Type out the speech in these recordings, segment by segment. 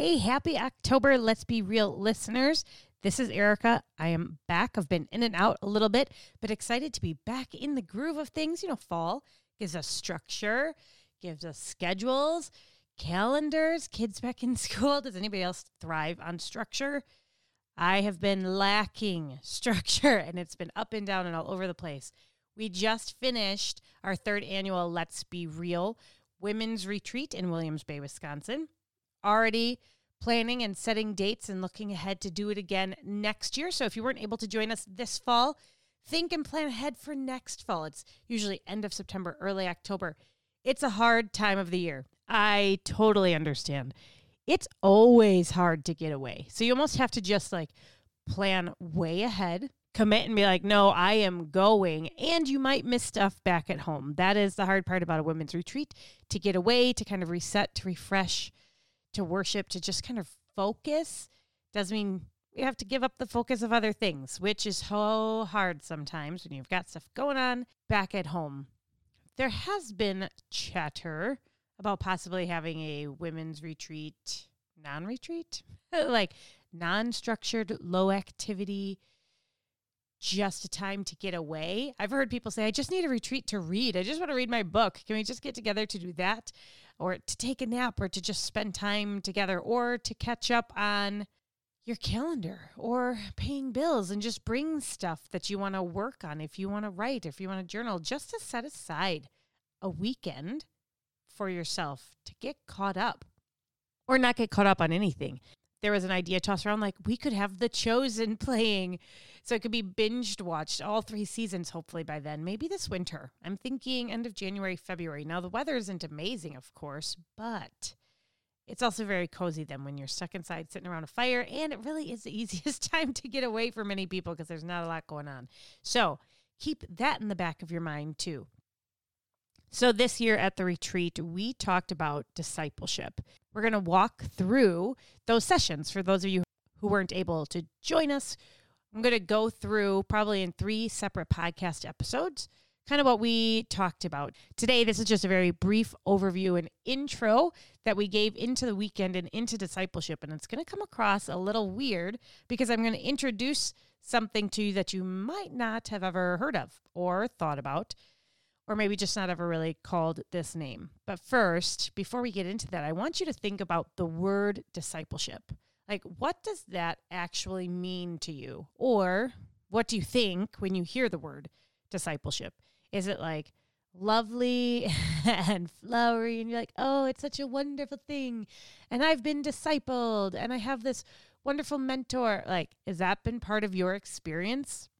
Hey, happy October. Let's be real listeners. This is Erica. I am back. I've been in and out a little bit, but excited to be back in the groove of things. You know, fall gives us structure, gives us schedules, calendars, kids back in school. Does anybody else thrive on structure? I have been lacking structure and it's been up and down and all over the place. We just finished our third annual Let's Be Real Women's Retreat in Williams Bay, Wisconsin already planning and setting dates and looking ahead to do it again next year. So if you weren't able to join us this fall, think and plan ahead for next fall. It's usually end of September, early October. It's a hard time of the year. I totally understand. It's always hard to get away. So you almost have to just like plan way ahead, commit and be like, no, I am going. And you might miss stuff back at home. That is the hard part about a women's retreat to get away, to kind of reset, to refresh to worship, to just kind of focus, doesn't mean you have to give up the focus of other things, which is so hard sometimes when you've got stuff going on back at home. There has been chatter about possibly having a women's retreat, non retreat, like non structured, low activity, just a time to get away. I've heard people say, I just need a retreat to read. I just want to read my book. Can we just get together to do that? Or to take a nap or to just spend time together or to catch up on your calendar or paying bills and just bring stuff that you want to work on if you want to write, if you want to journal, just to set aside a weekend for yourself to get caught up or not get caught up on anything there was an idea tossed around like we could have the chosen playing. So it could be binged watched all three seasons hopefully by then. Maybe this winter. I'm thinking end of january february. Now the weather isn't amazing of course but it's also very cozy then when you're stuck inside sitting around a fire and it really is the easiest time to get away for many people because there's not a lot going on. So keep that in the back of your mind too so, this year at the retreat, we talked about discipleship. We're going to walk through those sessions for those of you who weren't able to join us. I'm going to go through probably in three separate podcast episodes, kind of what we talked about. Today, this is just a very brief overview and intro that we gave into the weekend and into discipleship. And it's going to come across a little weird because I'm going to introduce something to you that you might not have ever heard of or thought about or maybe just not ever really called this name. But first, before we get into that, I want you to think about the word discipleship. Like, what does that actually mean to you? Or what do you think when you hear the word discipleship? Is it like lovely and flowery, and you're like, oh, it's such a wonderful thing, and I've been discipled, and I have this wonderful mentor? Like, has that been part of your experience?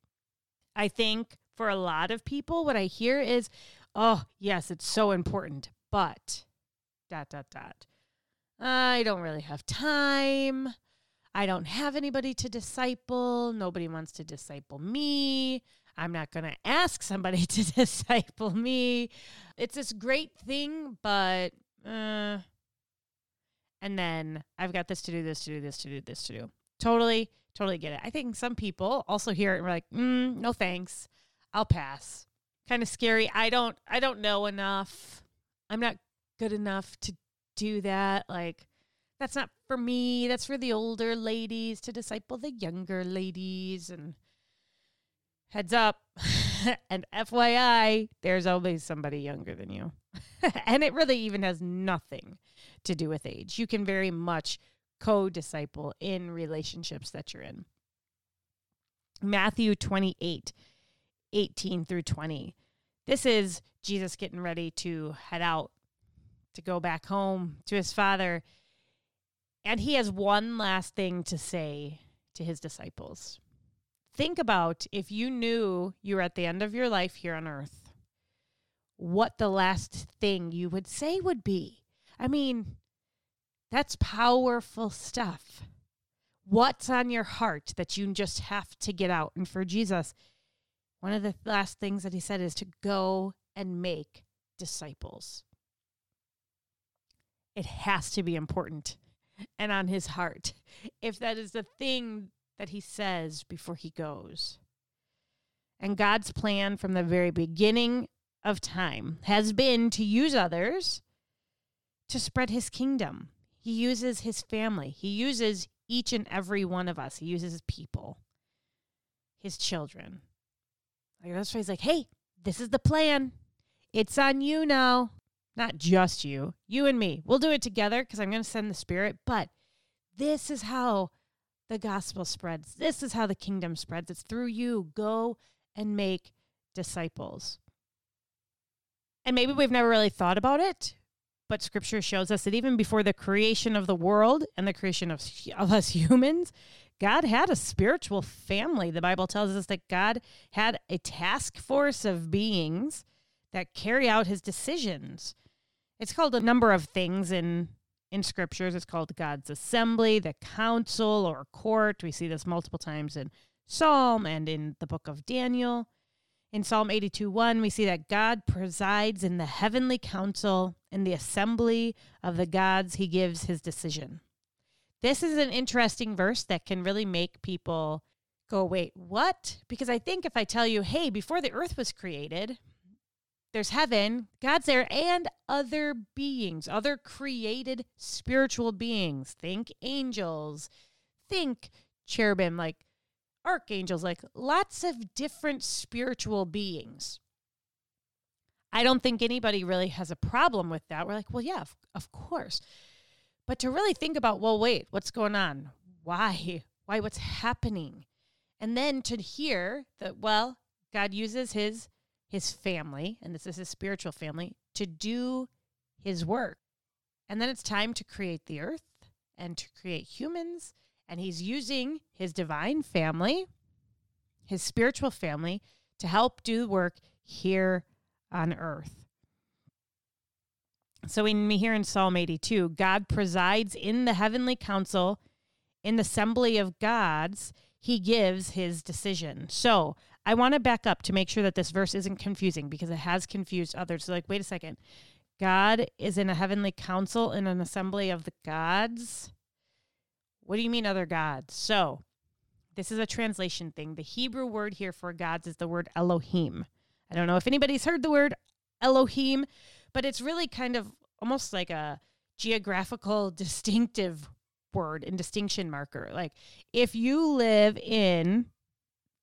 I think for a lot of people, what I hear is, oh, yes, it's so important, but dot, dot, dot. I don't really have time. I don't have anybody to disciple. Nobody wants to disciple me. I'm not going to ask somebody to disciple me. It's this great thing, but, uh, and then I've got this to do, this to do, this to do, this to do. Totally, totally get it. I think some people also hear it and are like, mm, no thanks. I'll pass. Kind of scary. I don't I don't know enough. I'm not good enough to do that. Like that's not for me. That's for the older ladies to disciple the younger ladies and heads up and FYI, there's always somebody younger than you. and it really even has nothing to do with age. You can very much co disciple in relationships that you're in. Matthew 28 18 through 20. This is Jesus getting ready to head out to go back home to his father. And he has one last thing to say to his disciples. Think about if you knew you were at the end of your life here on earth, what the last thing you would say would be. I mean, that's powerful stuff. What's on your heart that you just have to get out? And for Jesus, one of the last things that he said is to go and make disciples. It has to be important and on his heart if that is the thing that he says before he goes. And God's plan from the very beginning of time has been to use others to spread his kingdom. He uses his family. He uses each and every one of us. He uses people, his children. Like he's like, hey, this is the plan. It's on you now. Not just you, you and me. We'll do it together because I'm going to send the Spirit. But this is how the gospel spreads. This is how the kingdom spreads. It's through you. Go and make disciples. And maybe we've never really thought about it, but scripture shows us that even before the creation of the world and the creation of, of us humans, God had a spiritual family. The Bible tells us that God had a task force of beings that carry out his decisions. It's called a number of things in in scriptures. It's called God's assembly, the council or court. We see this multiple times in Psalm and in the book of Daniel. In Psalm 82 1, we see that God presides in the heavenly council. In the assembly of the gods, he gives his decision. This is an interesting verse that can really make people go, wait, what? Because I think if I tell you, hey, before the earth was created, there's heaven, God's there, and other beings, other created spiritual beings. Think angels, think cherubim, like archangels, like lots of different spiritual beings. I don't think anybody really has a problem with that. We're like, well, yeah, of, of course. But to really think about, well, wait, what's going on? Why? Why? What's happening? And then to hear that, well, God uses his his family, and this is his spiritual family, to do his work. And then it's time to create the earth and to create humans and he's using his divine family, his spiritual family, to help do work here on earth. So in here in Psalm 82, God presides in the heavenly council, in the assembly of gods, he gives his decision. So I want to back up to make sure that this verse isn't confusing because it has confused others. So like, wait a second. God is in a heavenly council in an assembly of the gods. What do you mean other gods? So, this is a translation thing. The Hebrew word here for gods is the word Elohim. I don't know if anybody's heard the word Elohim, but it's really kind of almost like a geographical distinctive word and distinction marker. Like if you live in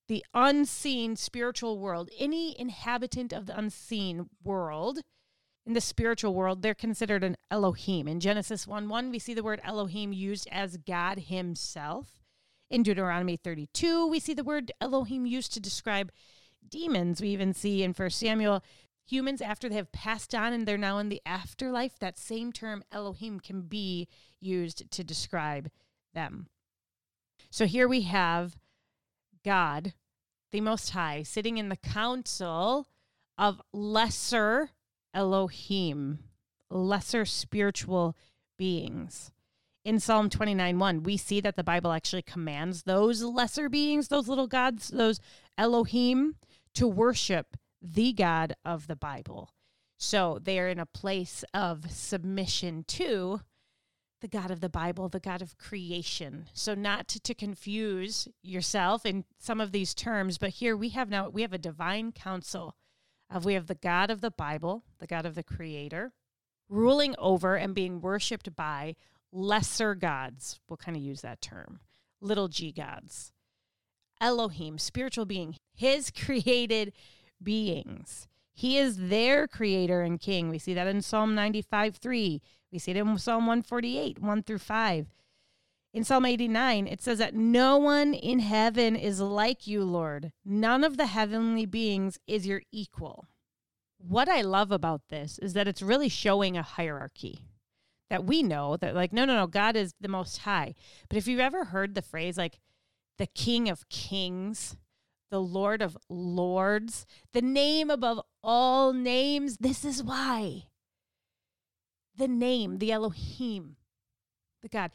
the unseen spiritual world, any inhabitant of the unseen world, in the spiritual world, they're considered an Elohim. In Genesis 1 1, we see the word Elohim used as God Himself. In Deuteronomy 32, we see the word Elohim used to describe demons. We even see in 1 Samuel humans after they have passed on and they're now in the afterlife. That same term, Elohim, can be used to describe them. So here we have God, the Most High, sitting in the council of lesser Elohim, lesser spiritual beings. In Psalm 29 1, we see that the Bible actually commands those lesser beings, those little gods, those Elohim, to worship the God of the Bible. So they are in a place of submission to the God of the Bible, the God of creation. So not to, to, confuse yourself in some of these terms, but here we have now we have a divine council of we have the God of the Bible, the God of the Creator, ruling over and being worshiped by lesser gods. We'll kind of use that term, little g gods. Elohim, spiritual being, his created beings. He is their creator and king. We see that in Psalm 95 3. We see it in Psalm 148 1 through 5. In Psalm 89, it says that no one in heaven is like you, Lord. None of the heavenly beings is your equal. What I love about this is that it's really showing a hierarchy that we know that, like, no, no, no, God is the most high. But if you've ever heard the phrase, like, the King of Kings, the Lord of Lords, the name above all names, this is why. The name, the Elohim, the God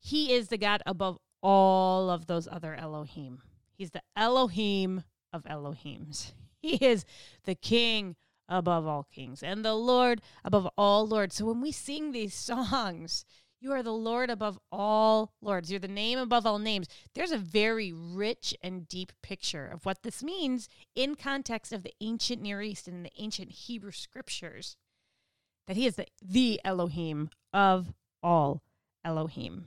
he is the God above all of those other Elohim. He's the Elohim of Elohims. He is the King above all kings and the Lord above all lords. So when we sing these songs, you are the Lord above all lords. You're the name above all names. There's a very rich and deep picture of what this means in context of the ancient Near East and the ancient Hebrew scriptures. That he is the, the Elohim of all Elohim.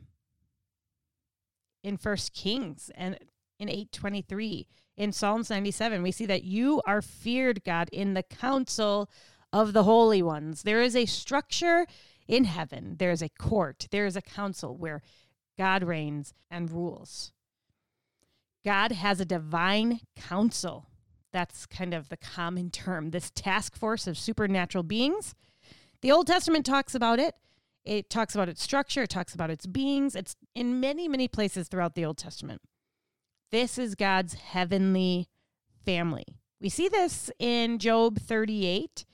In First Kings and in 823, in Psalms 97, we see that you are feared, God, in the council of the holy ones. There is a structure in heaven, there is a court, there is a council where God reigns and rules. God has a divine council. That's kind of the common term, this task force of supernatural beings. The Old Testament talks about it. It talks about its structure, it talks about its beings. It's in many, many places throughout the Old Testament. This is God's heavenly family. We see this in Job 38.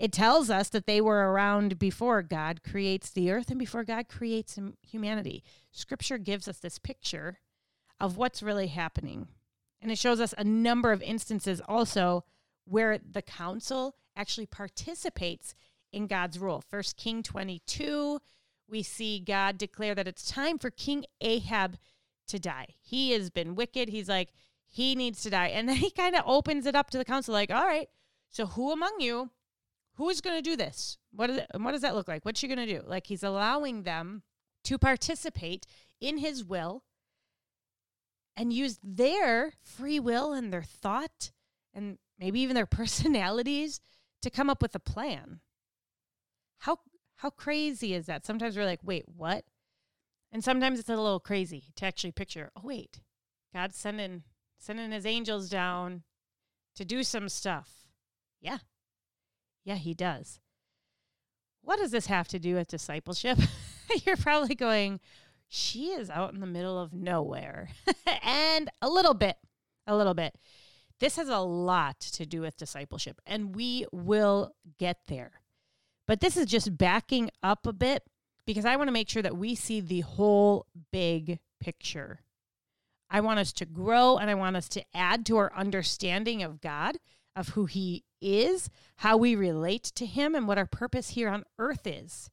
It tells us that they were around before God creates the earth and before God creates humanity. Scripture gives us this picture of what's really happening. And it shows us a number of instances also where the council actually participates in God's rule. First King 22, we see God declare that it's time for King Ahab to die. He has been wicked. He's like, he needs to die. And then he kind of opens it up to the council, like, all right, so who among you, who is going to do this? What, is what does that look like? What's she going to do? Like, he's allowing them to participate in his will and use their free will and their thought and maybe even their personalities to come up with a plan. How how crazy is that? Sometimes we're like, "Wait, what?" And sometimes it's a little crazy to actually picture, "Oh, wait. God's sending sending his angels down to do some stuff." Yeah. Yeah, he does. What does this have to do with discipleship? You're probably going, she is out in the middle of nowhere. and a little bit, a little bit. This has a lot to do with discipleship, and we will get there. But this is just backing up a bit because I want to make sure that we see the whole big picture. I want us to grow and I want us to add to our understanding of God, of who He is, how we relate to Him, and what our purpose here on earth is.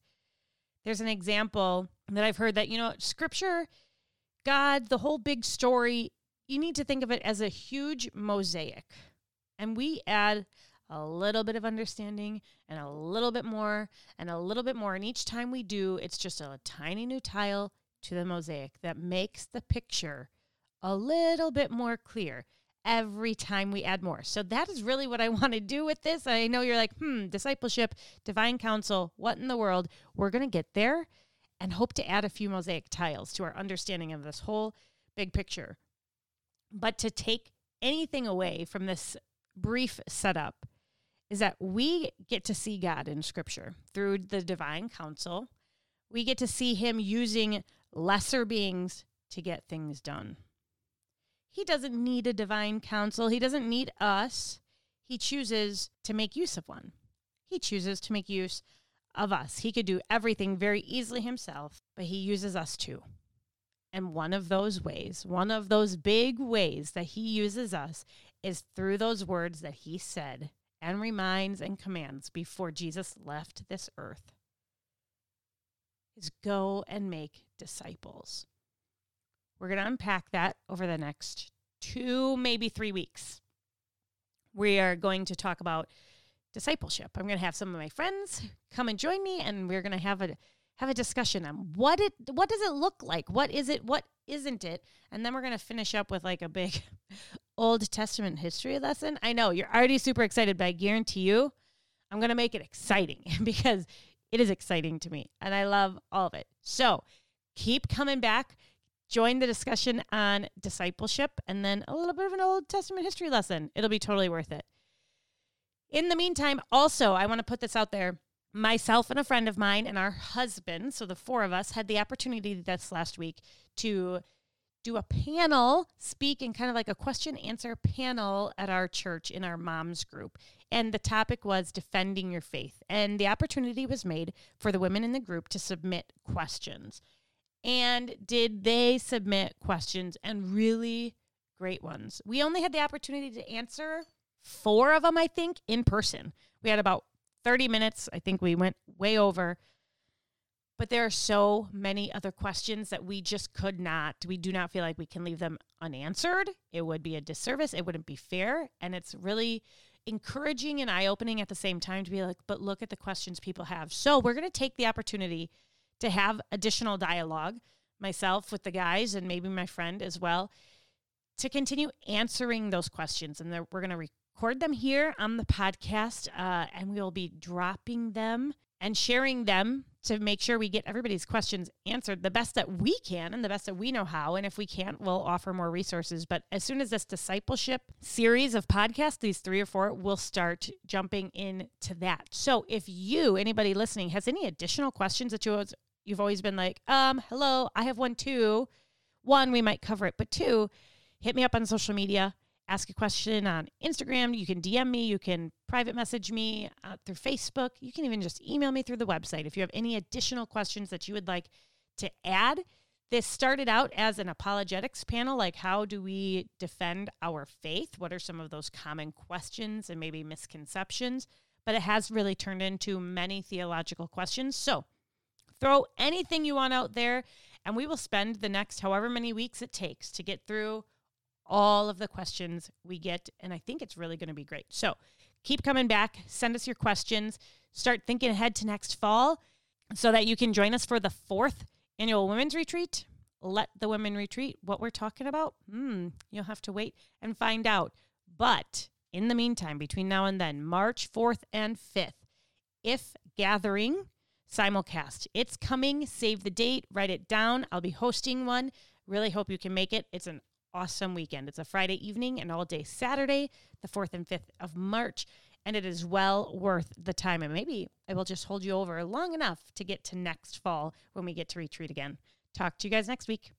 There's an example that I've heard that, you know, scripture, God, the whole big story, you need to think of it as a huge mosaic. And we add a little bit of understanding and a little bit more and a little bit more. And each time we do, it's just a tiny new tile to the mosaic that makes the picture a little bit more clear every time we add more. So that is really what I want to do with this. I know you're like, hmm, discipleship, divine council, what in the world? We're going to get there and hope to add a few mosaic tiles to our understanding of this whole big picture. But to take anything away from this brief setup is that we get to see God in scripture through the divine council. We get to see him using lesser beings to get things done. He doesn't need a divine council. He doesn't need us. He chooses to make use of one. He chooses to make use of us. He could do everything very easily himself, but he uses us too. And one of those ways, one of those big ways that he uses us is through those words that he said and reminds and commands before Jesus left this earth is go and make disciples. We're going to unpack that over the next two, maybe three weeks. We are going to talk about discipleship. I'm going to have some of my friends come and join me, and we're going to have a have a discussion on what it what does it look like, what is it, what isn't it, and then we're going to finish up with like a big Old Testament history lesson. I know you're already super excited, but I guarantee you, I'm going to make it exciting because it is exciting to me, and I love all of it. So keep coming back join the discussion on discipleship and then a little bit of an Old Testament history lesson. It'll be totally worth it. In the meantime, also, I want to put this out there. Myself and a friend of mine and our husband, so the four of us, had the opportunity this last week to do a panel, speak in kind of like a question answer panel at our church in our moms group. And the topic was defending your faith. And the opportunity was made for the women in the group to submit questions. And did they submit questions and really great ones? We only had the opportunity to answer four of them, I think, in person. We had about 30 minutes. I think we went way over. But there are so many other questions that we just could not, we do not feel like we can leave them unanswered. It would be a disservice. It wouldn't be fair. And it's really encouraging and eye opening at the same time to be like, but look at the questions people have. So we're going to take the opportunity to have additional dialogue, myself with the guys and maybe my friend as well, to continue answering those questions. And we're going to record them here on the podcast, uh, and we'll be dropping them and sharing them to make sure we get everybody's questions answered the best that we can and the best that we know how. And if we can't, we'll offer more resources. But as soon as this discipleship series of podcasts, these three or four, we'll start jumping into that. So if you, anybody listening, has any additional questions that you, you've always been like, um, hello, I have one too. One, we might cover it, but two, hit me up on social media ask a question on Instagram. You can DM me. You can private message me uh, through Facebook. You can even just email me through the website if you have any additional questions that you would like to add. This started out as an apologetics panel like, how do we defend our faith? What are some of those common questions and maybe misconceptions? But it has really turned into many theological questions. So throw anything you want out there, and we will spend the next however many weeks it takes to get through all of the questions we get. And I think it's really going to be great. So keep coming back. Send us your questions. Start thinking ahead to next fall so that you can join us for the fourth annual women's retreat. Let the women retreat. What we're talking about? Hmm, you'll have to wait and find out. But in the meantime, between now and then, March 4th and 5th, if gathering simulcast, it's coming. Save the date, write it down. I'll be hosting one. Really hope you can make it. It's an awesome weekend. It's a Friday evening and all day Saturday, the 4th and 5th of March, and it is well worth the time. And maybe I will just hold you over long enough to get to next fall when we get to retreat again. Talk to you guys next week.